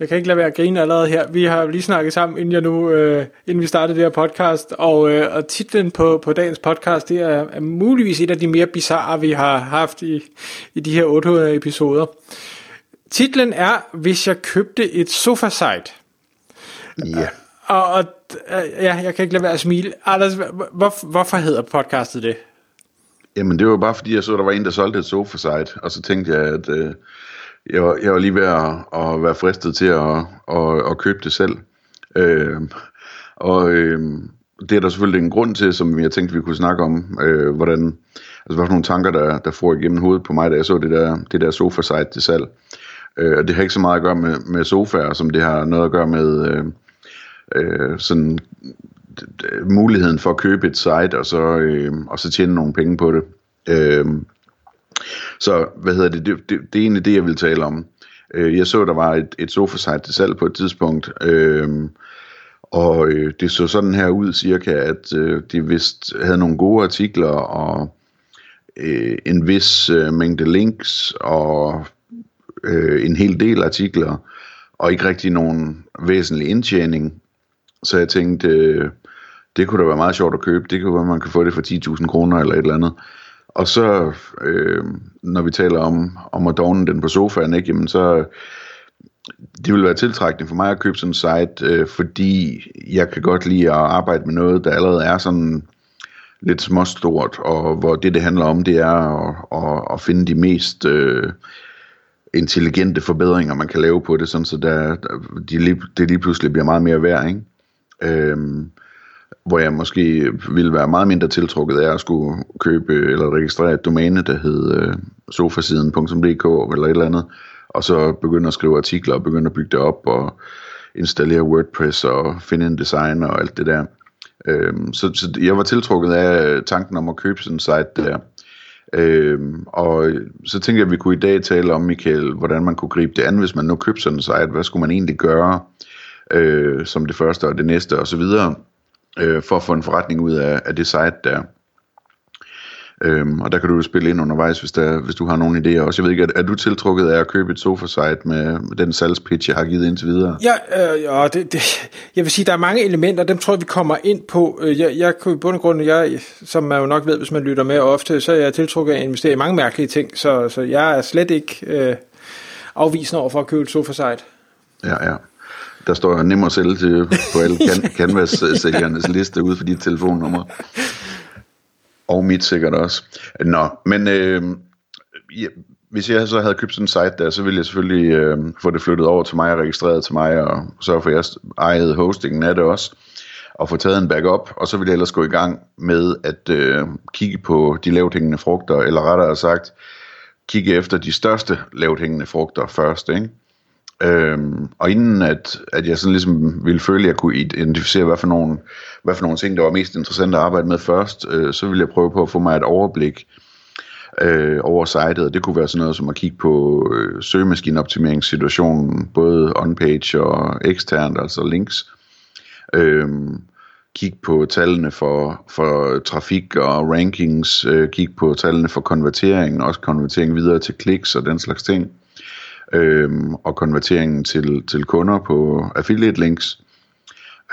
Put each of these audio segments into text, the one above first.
jeg kan ikke lade være at grine allerede her. Vi har lige snakket sammen, inden, jeg nu, øh, inden vi startede det her podcast, og, øh, og titlen på, på dagens podcast, det er, er muligvis et af de mere bizarre, vi har haft i, i de her 800 episoder. Titlen er, hvis jeg købte et sofa-site. Ja. Og, og ja, jeg kan ikke lade være at smile. Anders, hvor, hvorfor hedder podcastet det? Jamen det var bare fordi, jeg så, der var en, der solgte et sofa-site, og så tænkte jeg, at øh, jeg, var, jeg var lige ved at, at være fristet til at, at, at købe det selv. Øh, og øh, det er der selvfølgelig en grund til, som jeg tænkte, vi kunne snakke om, øh, hvordan, altså hvad for nogle tanker, der, der får igennem hovedet på mig, da jeg så det der, det der sofa-site til salg. Øh, og det har ikke så meget at gøre med, med sofaer, som det har noget at gøre med øh, øh, sådan muligheden for at købe et site, og så, øh, og så tjene nogle penge på det. Øh, så hvad hedder det, det, det, det er egentlig det, jeg vil tale om. Øh, jeg så, der var et, et sofa-site til salg på et tidspunkt, øh, og øh, det så sådan her ud cirka, at øh, de vist havde nogle gode artikler, og øh, en vis øh, mængde links, og øh, en hel del artikler, og ikke rigtig nogen væsentlig indtjening. Så jeg tænkte, øh, det kunne da være meget sjovt at købe. Det kunne være, man kan få det for 10.000 kroner eller et eller andet. Og så, øh, når vi taler om, om at dogne den på sofaen, ikke, jamen så, det vil være tiltrækkende for mig at købe sådan en site, øh, fordi jeg kan godt lide at arbejde med noget, der allerede er sådan lidt småstort, og hvor det, det handler om, det er at, at, at finde de mest øh, intelligente forbedringer, man kan lave på det, sådan så der, de lige, det lige pludselig bliver meget mere værd, ikke? Øh, hvor jeg måske ville være meget mindre tiltrukket af at skulle købe eller registrere et domæne, der hed øh, sofasiden.dk eller et eller andet, og så begynde at skrive artikler og begynde at bygge det op og installere WordPress og finde en designer og alt det der. Øhm, så, så jeg var tiltrukket af øh, tanken om at købe sådan en site der. Øhm, og så tænkte jeg, at vi kunne i dag tale om, Michael, hvordan man kunne gribe det an, hvis man nu købte sådan en site. Hvad skulle man egentlig gøre øh, som det første og det næste og så videre øh, for at få en forretning ud af, af det site der. Øhm, og der kan du jo spille ind undervejs, hvis, der, hvis du har nogle idéer også. Jeg ved ikke, er, er du tiltrukket af at købe et sofa-site med, med den salgspitch, jeg har givet indtil videre? Ja, øh, ja det, det, jeg vil sige, der er mange elementer, dem tror jeg, vi kommer ind på. Øh, jeg, jeg kunne i bund og grund, jeg, som man jo nok ved, hvis man lytter med ofte, så er jeg tiltrukket af at investere i mange mærkelige ting, så, så jeg er slet ikke øh, afvisende over for at købe et sofa-site. Ja, ja. Der står nemmere at sælge til på alle can- Canvas-sælgernes liste ude for dit telefonnummer. Og mit sikkert også. Nå, men øh, ja, hvis jeg så havde købt sådan en site der, så ville jeg selvfølgelig øh, få det flyttet over til mig og registreret til mig, og så for jeg ejede hostingen af det også, og få taget en backup, og så ville jeg ellers gå i gang med at øh, kigge på de lavt hængende frugter, eller rettere sagt, kigge efter de største lavt hængende frugter først, ikke? Øhm, og inden at, at jeg sådan ligesom ville føle, at jeg kunne identificere, hvad for nogle, hvad for nogle ting, der var mest interessant at arbejde med først, øh, så ville jeg prøve på at få mig et overblik øh, over sitet, og det kunne være sådan noget som at kigge på øh, søgemaskineoptimeringssituationen, både on-page og eksternt, altså links. Øhm, kig på tallene for, for trafik og rankings, øh, kig på tallene for konvertering, også konvertering videre til kliks og den slags ting øhm, og konverteringen til, til kunder på affiliate links,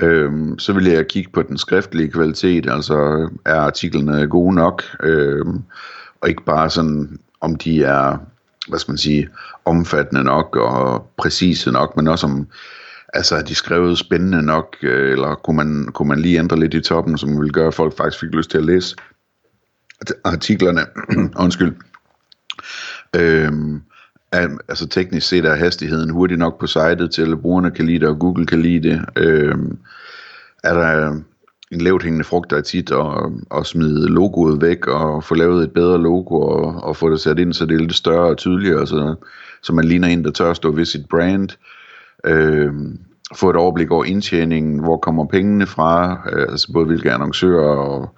øhm, så vil jeg kigge på den skriftlige kvalitet, altså er artiklerne gode nok, øhm, og ikke bare sådan, om de er, hvad skal man sige, omfattende nok og præcise nok, men også om, altså er de skrevet spændende nok, øh, eller kunne man, kunne man lige ændre lidt i toppen, som ville gøre, at folk faktisk fik lyst til at læse artiklerne. Undskyld. Øhm, altså teknisk set er hastigheden hurtig nok på sitet til, at brugerne kan lide det, og Google kan lide det. Øh, er der en lavt hængende frugt, der er tit at, at smide logoet væk og få lavet et bedre logo og, og få det sat ind, så det er lidt større og tydeligere, så, så man ligner en, der tør at stå ved sit brand. Øh, få et overblik over indtjeningen, hvor kommer pengene fra, øh, altså både hvilke annoncører og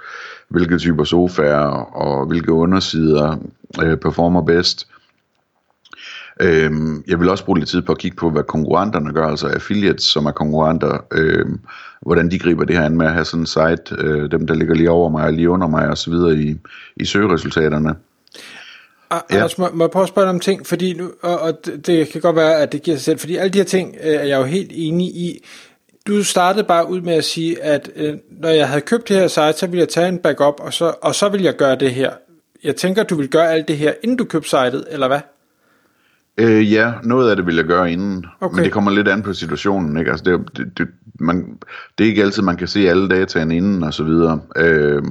hvilke typer sofaer og hvilke undersider øh, performer bedst. Øhm, jeg vil også bruge lidt tid på at kigge på, hvad konkurrenterne gør, altså affiliates, som er konkurrenter, øhm, hvordan de griber det her an med at have sådan en site, øh, dem der ligger lige over mig og lige under mig og så videre i, i søgeresultaterne. Ja. Altså, må, må jeg prøve at spørge dig om ting, fordi nu, og, og det, kan godt være, at det giver sig selv, fordi alle de her ting øh, er jeg jo helt enig i. Du startede bare ud med at sige, at øh, når jeg havde købt det her site, så ville jeg tage en backup, og så, og så vil jeg gøre det her. Jeg tænker, du vil gøre alt det her, inden du købte sitet, eller hvad? Øh, ja, noget af det vil jeg gøre inden, okay. men det kommer lidt an på situationen. Ikke? Altså det, det, det, man, det er ikke altid, man kan se alle dataene inden og så videre. Øh,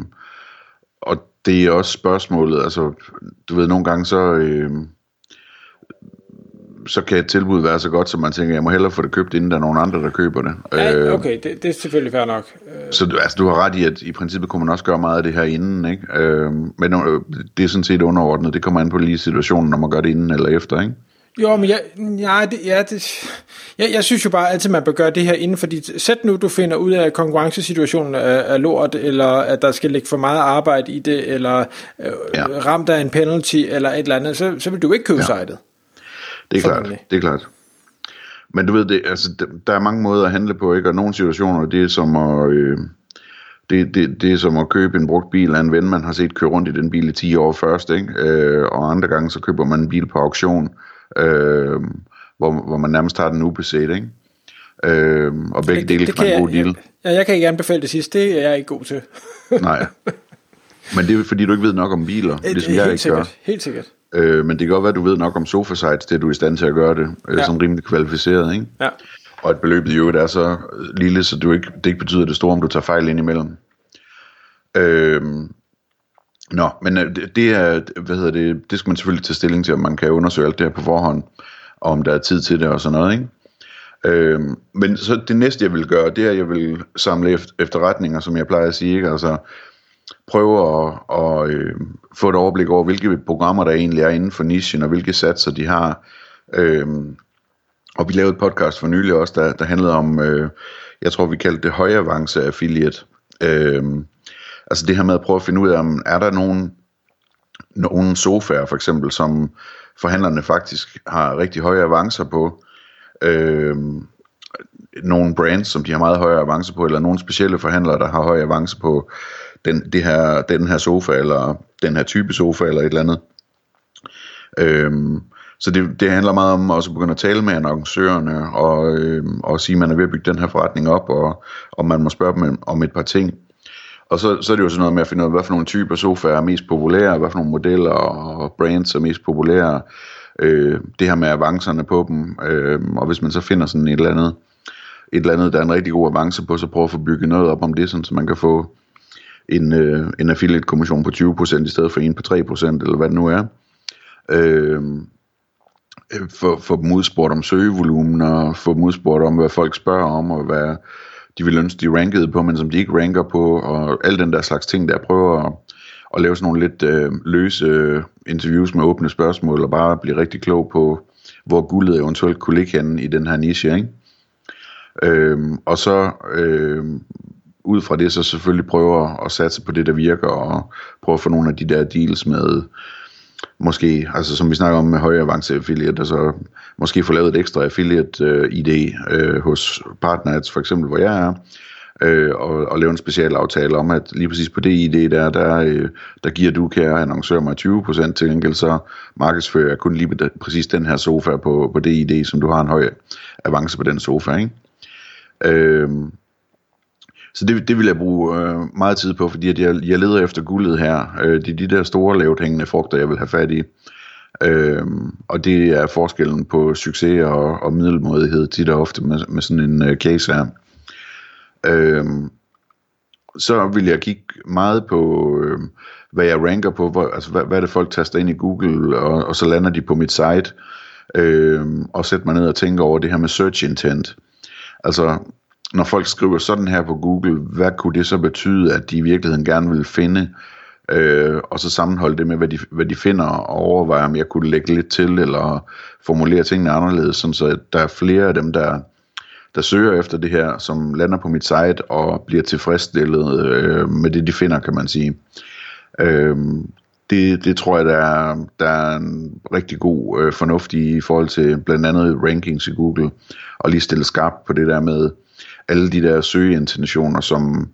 og det er også spørgsmålet, altså du ved, nogle gange så... Øh, så kan et tilbud være så godt, så man tænker, jeg må hellere få det købt, inden der er nogen andre, der køber det. Ja, øh, okay, det, det er selvfølgelig fair nok. Så altså, du har ret i, at i princippet kunne man også gøre meget af det her inden, ikke? Øh, men øh, det er sådan set underordnet. Det kommer an på lige situationen, når man gør det inden eller efter, ikke? Jo, men jeg, ja, det, ja, det, jeg, jeg synes jo bare altid, man bør gøre det her inden, fordi sæt nu, du finder ud af, at konkurrencesituationen er, er lort, eller at der skal ligge for meget arbejde i det, eller øh, ja. ramt af en penalty, eller et eller andet, så, så vil du ikke købe ja. sitet. Det er klart, det er klart. Men du ved, det, altså, der er mange måder at handle på, ikke? og nogle situationer, det er som at... Øh, det, det, det er som at købe en brugt bil af en ven, man har set køre rundt i den bil i 10 år først, ikke? Øh, og andre gange så køber man en bil på auktion, øh, hvor, hvor man nærmest har den ubeset, ikke? Øh, og begge det, dele det, kan, en god deal. Ja, jeg kan ikke anbefale det sidste, det er jeg ikke god til. Nej, men det er fordi, du ikke ved nok om biler, det, ligesom jeg ikke sikkert, gør. Helt sikkert. Øh, men det kan godt være, at du ved nok om sofa sites, det er du i stand til at gøre det, øh, ja. sådan rimelig kvalificeret, ikke? Ja. Og at beløbet jo er så lille, så du ikke, det ikke betyder det store, om du tager fejl ind imellem. Øh, Nå, men øh, det er, hvad hedder det, det skal man selvfølgelig tage stilling til, om man kan undersøge alt det her på forhånd, og om der er tid til det og sådan noget, ikke? Øhm, men så det næste jeg vil gøre, det er at jeg vil samle efterretninger, som jeg plejer at sige, ikke? Altså prøve at, at øh, få et overblik over, hvilke programmer der egentlig er inden for nichen, og hvilke satser de har. Øhm, og vi lavede et podcast for nylig også, der, der handlede om, øh, jeg tror vi kaldte det højavance affiliate. Øhm, altså det her med at prøve at finde ud af, om er der nogen, nogen sofaer for eksempel, som forhandlerne faktisk har rigtig høje avancer på, øh, nogle brands, som de har meget høje avancer på, eller nogle specielle forhandlere, der har høje avancer på den, det her, den her sofa, eller den her type sofa, eller et eller andet. Øh, så det, det handler meget om også at begynde at tale med annoncørerne, og, øh, og sige, at man er ved at bygge den her forretning op, og, og man må spørge dem om et par ting. Og så, så er det jo sådan noget med at finde ud af, hvad for nogle typer sofaer er mest populære, hvad for nogle modeller og brands er mest populære, øh, det her med avancerne på dem, øh, og hvis man så finder sådan et eller andet, et eller andet, der er en rigtig god avance på, så prøv at få bygget noget op om det, sådan, så man kan få en, øh, en affiliate-kommission på 20% i stedet for en på 3%, eller hvad det nu er. Øh, øh for, for dem udspurgt om søgevolumen, og få dem udspurgt om, hvad folk spørger om, og hvad, de vil ønske, de rankede på, men som de ikke ranker på, og al den der slags ting, der prøver at, at lave sådan nogle lidt øh, løse øh, interviews med åbne spørgsmål, og bare blive rigtig klog på, hvor guldet eventuelt kunne ligge henne i den her niche, ikke? Øhm, og så øh, ud fra det, så selvfølgelig prøver at satse på det, der virker, og prøve at få nogle af de der deals med, måske, altså som vi snakker om med høje avance affiliate, altså måske få lavet et ekstra affiliate øh, ID øh, hos Partners, for eksempel, hvor jeg er, øh, og, og lave en special aftale om, at lige præcis på det ID der, der, øh, der giver du, kære annoncør, mig 20% til gengæld, så markedsfører jeg kun lige præcis den her sofa på, på det ID, som du har en høj avance på den sofa, ikke? Øh, så det, det vil jeg bruge øh, meget tid på, fordi at jeg, jeg leder efter guldet her. Øh, det er de der store lavt hængende frugter, jeg vil have fat i. Øh, og det er forskellen på succes og, og middelmådighed tit og ofte med, med sådan en øh, case her. Øh, så vil jeg kigge meget på, øh, hvad jeg ranker på, hvor, altså hvad, hvad er det folk taster ind i Google, og, og så lander de på mit site, øh, og sætter mig ned og tænker over det her med search intent. Altså, når folk skriver sådan her på Google, hvad kunne det så betyde, at de i virkeligheden gerne vil finde, øh, og så sammenholde det med, hvad de, hvad de finder, og overveje, om jeg kunne lægge lidt til, eller formulere tingene anderledes, sådan så der er flere af dem, der, der søger efter det her, som lander på mit site og bliver tilfredsstillet øh, med det, de finder, kan man sige. Øh, det, det tror jeg, der er, der er en rigtig god øh, fornuft i, i forhold til blandt andet rankings i Google, og lige stille skarpt på det der med alle de der søgeintentioner, som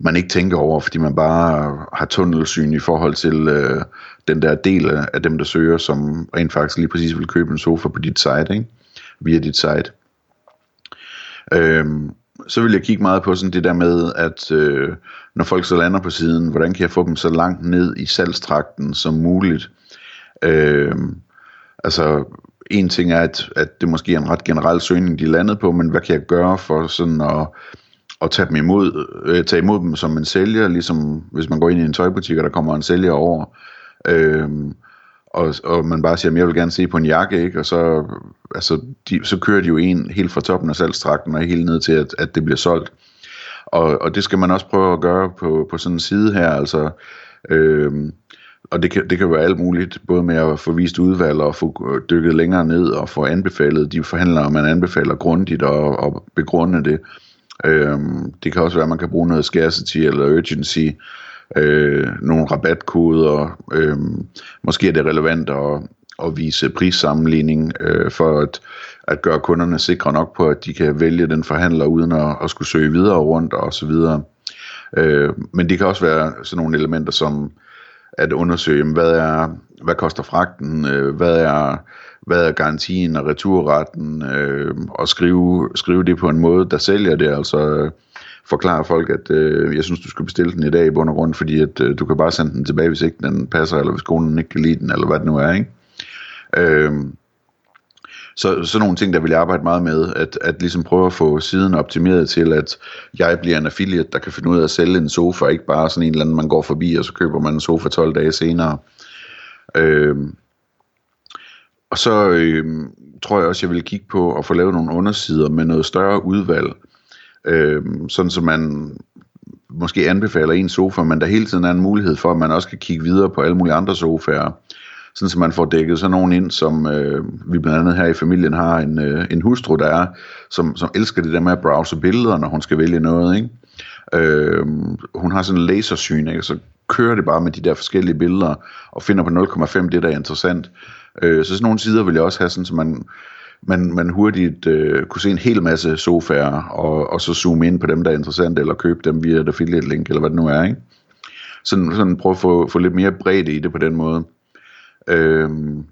man ikke tænker over, fordi man bare har tunnelsyn i forhold til øh, den der del af dem, der søger, som rent faktisk lige præcis vil købe en sofa på dit site, ikke? via dit site. Øhm, så vil jeg kigge meget på sådan det der med, at øh, når folk så lander på siden, hvordan kan jeg få dem så langt ned i salgstrakten som muligt? Øh, altså, en ting er, at, at det måske er en ret generel søgning, de landede på, men hvad kan jeg gøre for sådan at, at tage dem imod, øh, tage imod dem som en sælger, ligesom hvis man går ind i en tøjbutik, og der kommer en sælger over, øh, og, og man bare siger, at jeg vil gerne se på en jakke, ikke? og så, altså, de, så kører de jo en helt fra toppen af salgstrakten og helt ned til, at, at det bliver solgt. Og, og det skal man også prøve at gøre på, på sådan en side her, altså, øh, og det kan, det kan være alt muligt, både med at få vist udvalg og få øh, dykket længere ned og få anbefalet de forhandlere, man anbefaler grundigt og, og begrunde det. Øhm, det kan også være, at man kan bruge noget scarcity eller urgency, øh, nogle rabatkoder. Øh, måske er det relevant at, at vise prissammenligning øh, for at, at gøre kunderne sikre nok på, at de kan vælge den forhandler uden at, at skulle søge videre rundt og så videre. Øh, men det kan også være sådan nogle elementer som at undersøge, hvad er hvad koster fragten, øh, hvad er hvad er garantien og returretten, øh, og skrive, skrive det på en måde, der sælger det, altså øh, forklare folk, at øh, jeg synes, du skal bestille den i dag i bund og grund, fordi at, øh, du kan bare sende den tilbage, hvis ikke den passer, eller hvis konen ikke kan lide den, eller hvad det nu er, ikke? Øh, så sådan nogle ting, der vil jeg arbejde meget med, at, at ligesom prøve at få siden optimeret til, at jeg bliver en affiliate, der kan finde ud af at sælge en sofa, ikke bare sådan en eller anden, man går forbi, og så køber man en sofa 12 dage senere. Øh, og så øh, tror jeg også, jeg vil kigge på at få lavet nogle undersider med noget større udvalg, øh, sådan så man måske anbefaler en sofa, men der hele tiden er en mulighed for, at man også kan kigge videre på alle mulige andre sofaer, sådan så man får dækket sådan nogen ind, som øh, vi blandt andet her i familien har en, øh, en hustru, der er, som, som elsker det der med at browse billeder, når hun skal vælge noget, ikke? Øh, hun har sådan en lasersyn, ikke? så kører det bare med de der forskellige billeder, og finder på 0,5 det, der er interessant. Øh, så sådan nogle sider vil jeg også have, sådan, så man man, man hurtigt øh, kunne se en hel masse sofaer, og, og så zoome ind på dem, der er interessante, eller købe dem via et affiliate link, eller hvad det nu er, ikke? Sådan, sådan prøve at få, få lidt mere bredde i det på den måde. Øhm,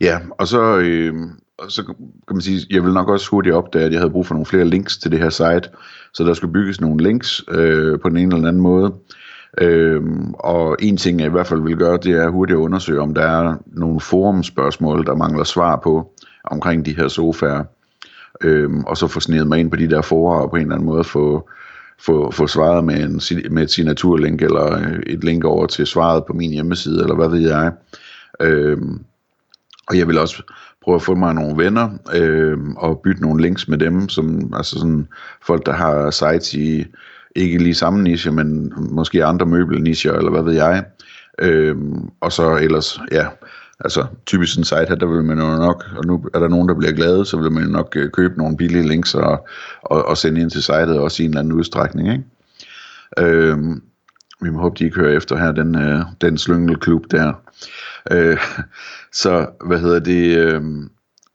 ja, og så, øh, og så kan man sige, jeg vil nok også hurtigt opdage, at jeg havde brug for nogle flere links til det her site, så der skulle bygges nogle links øh, på den ene eller anden måde. Øhm, og en ting, jeg i hvert fald vil gøre, det er hurtigt at undersøge, om der er nogle forumspørgsmål, der mangler svar på omkring de her sofaer. Øhm, og så få snedet mig ind på de der forer og på en eller anden måde få, få, få svaret med, en, med et signaturlink eller øh, et link over til svaret på min hjemmeside, eller hvad ved jeg. Øhm, og jeg vil også prøve at få mig nogle venner øh, og bytte nogle links med dem, som altså sådan folk, der har sites i ikke lige samme niche, men måske andre møbelnicher, eller hvad ved jeg. Øh, og så ellers, ja, altså typisk en site her, der vil man jo nok, og nu er der nogen, der bliver glade, så vil man nok øh, købe nogle billige links og, og, og sende ind til sitet også i en eller anden udstrækning, ikke? Øh, vi må håbe, de ikke hører efter her, den, øh, den slyngelklub der. Øh, så, hvad hedder det, øh,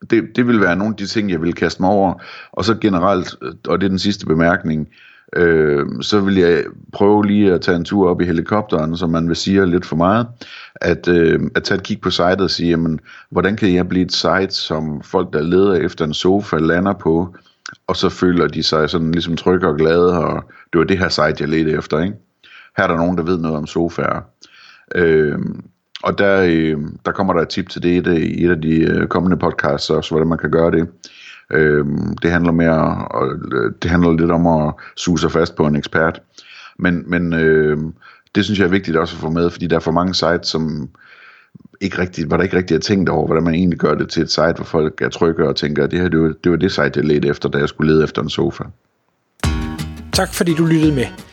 det, det vil være nogle af de ting, jeg vil kaste mig over. Og så generelt, øh, og det er den sidste bemærkning, øh, så vil jeg prøve lige at tage en tur op i helikopteren, som man vil sige lidt for meget, at, øh, at tage et kig på sitet og sige, jamen, hvordan kan jeg blive et site, som folk, der leder efter en sofa, lander på, og så føler de sig sådan ligesom trygge og glade, og det var det her site, jeg ledte efter, ikke? Her er der nogen, der ved noget om sofaer. Øh, og der, øh, der kommer der et tip til det i et af de øh, kommende podcasts, også hvordan man kan gøre det. Øh, det handler mere, og, øh, det handler lidt om at suge sig fast på en ekspert. Men, men øh, det synes jeg er vigtigt også at få med, fordi der er for mange sites, som ikke rigtigt, hvor der ikke rigtig er tænkt over, hvordan man egentlig gør det til et site, hvor folk er trygge og tænker, at det her det var, det var det site, jeg ledte efter, da jeg skulle lede efter en sofa. Tak fordi du lyttede med.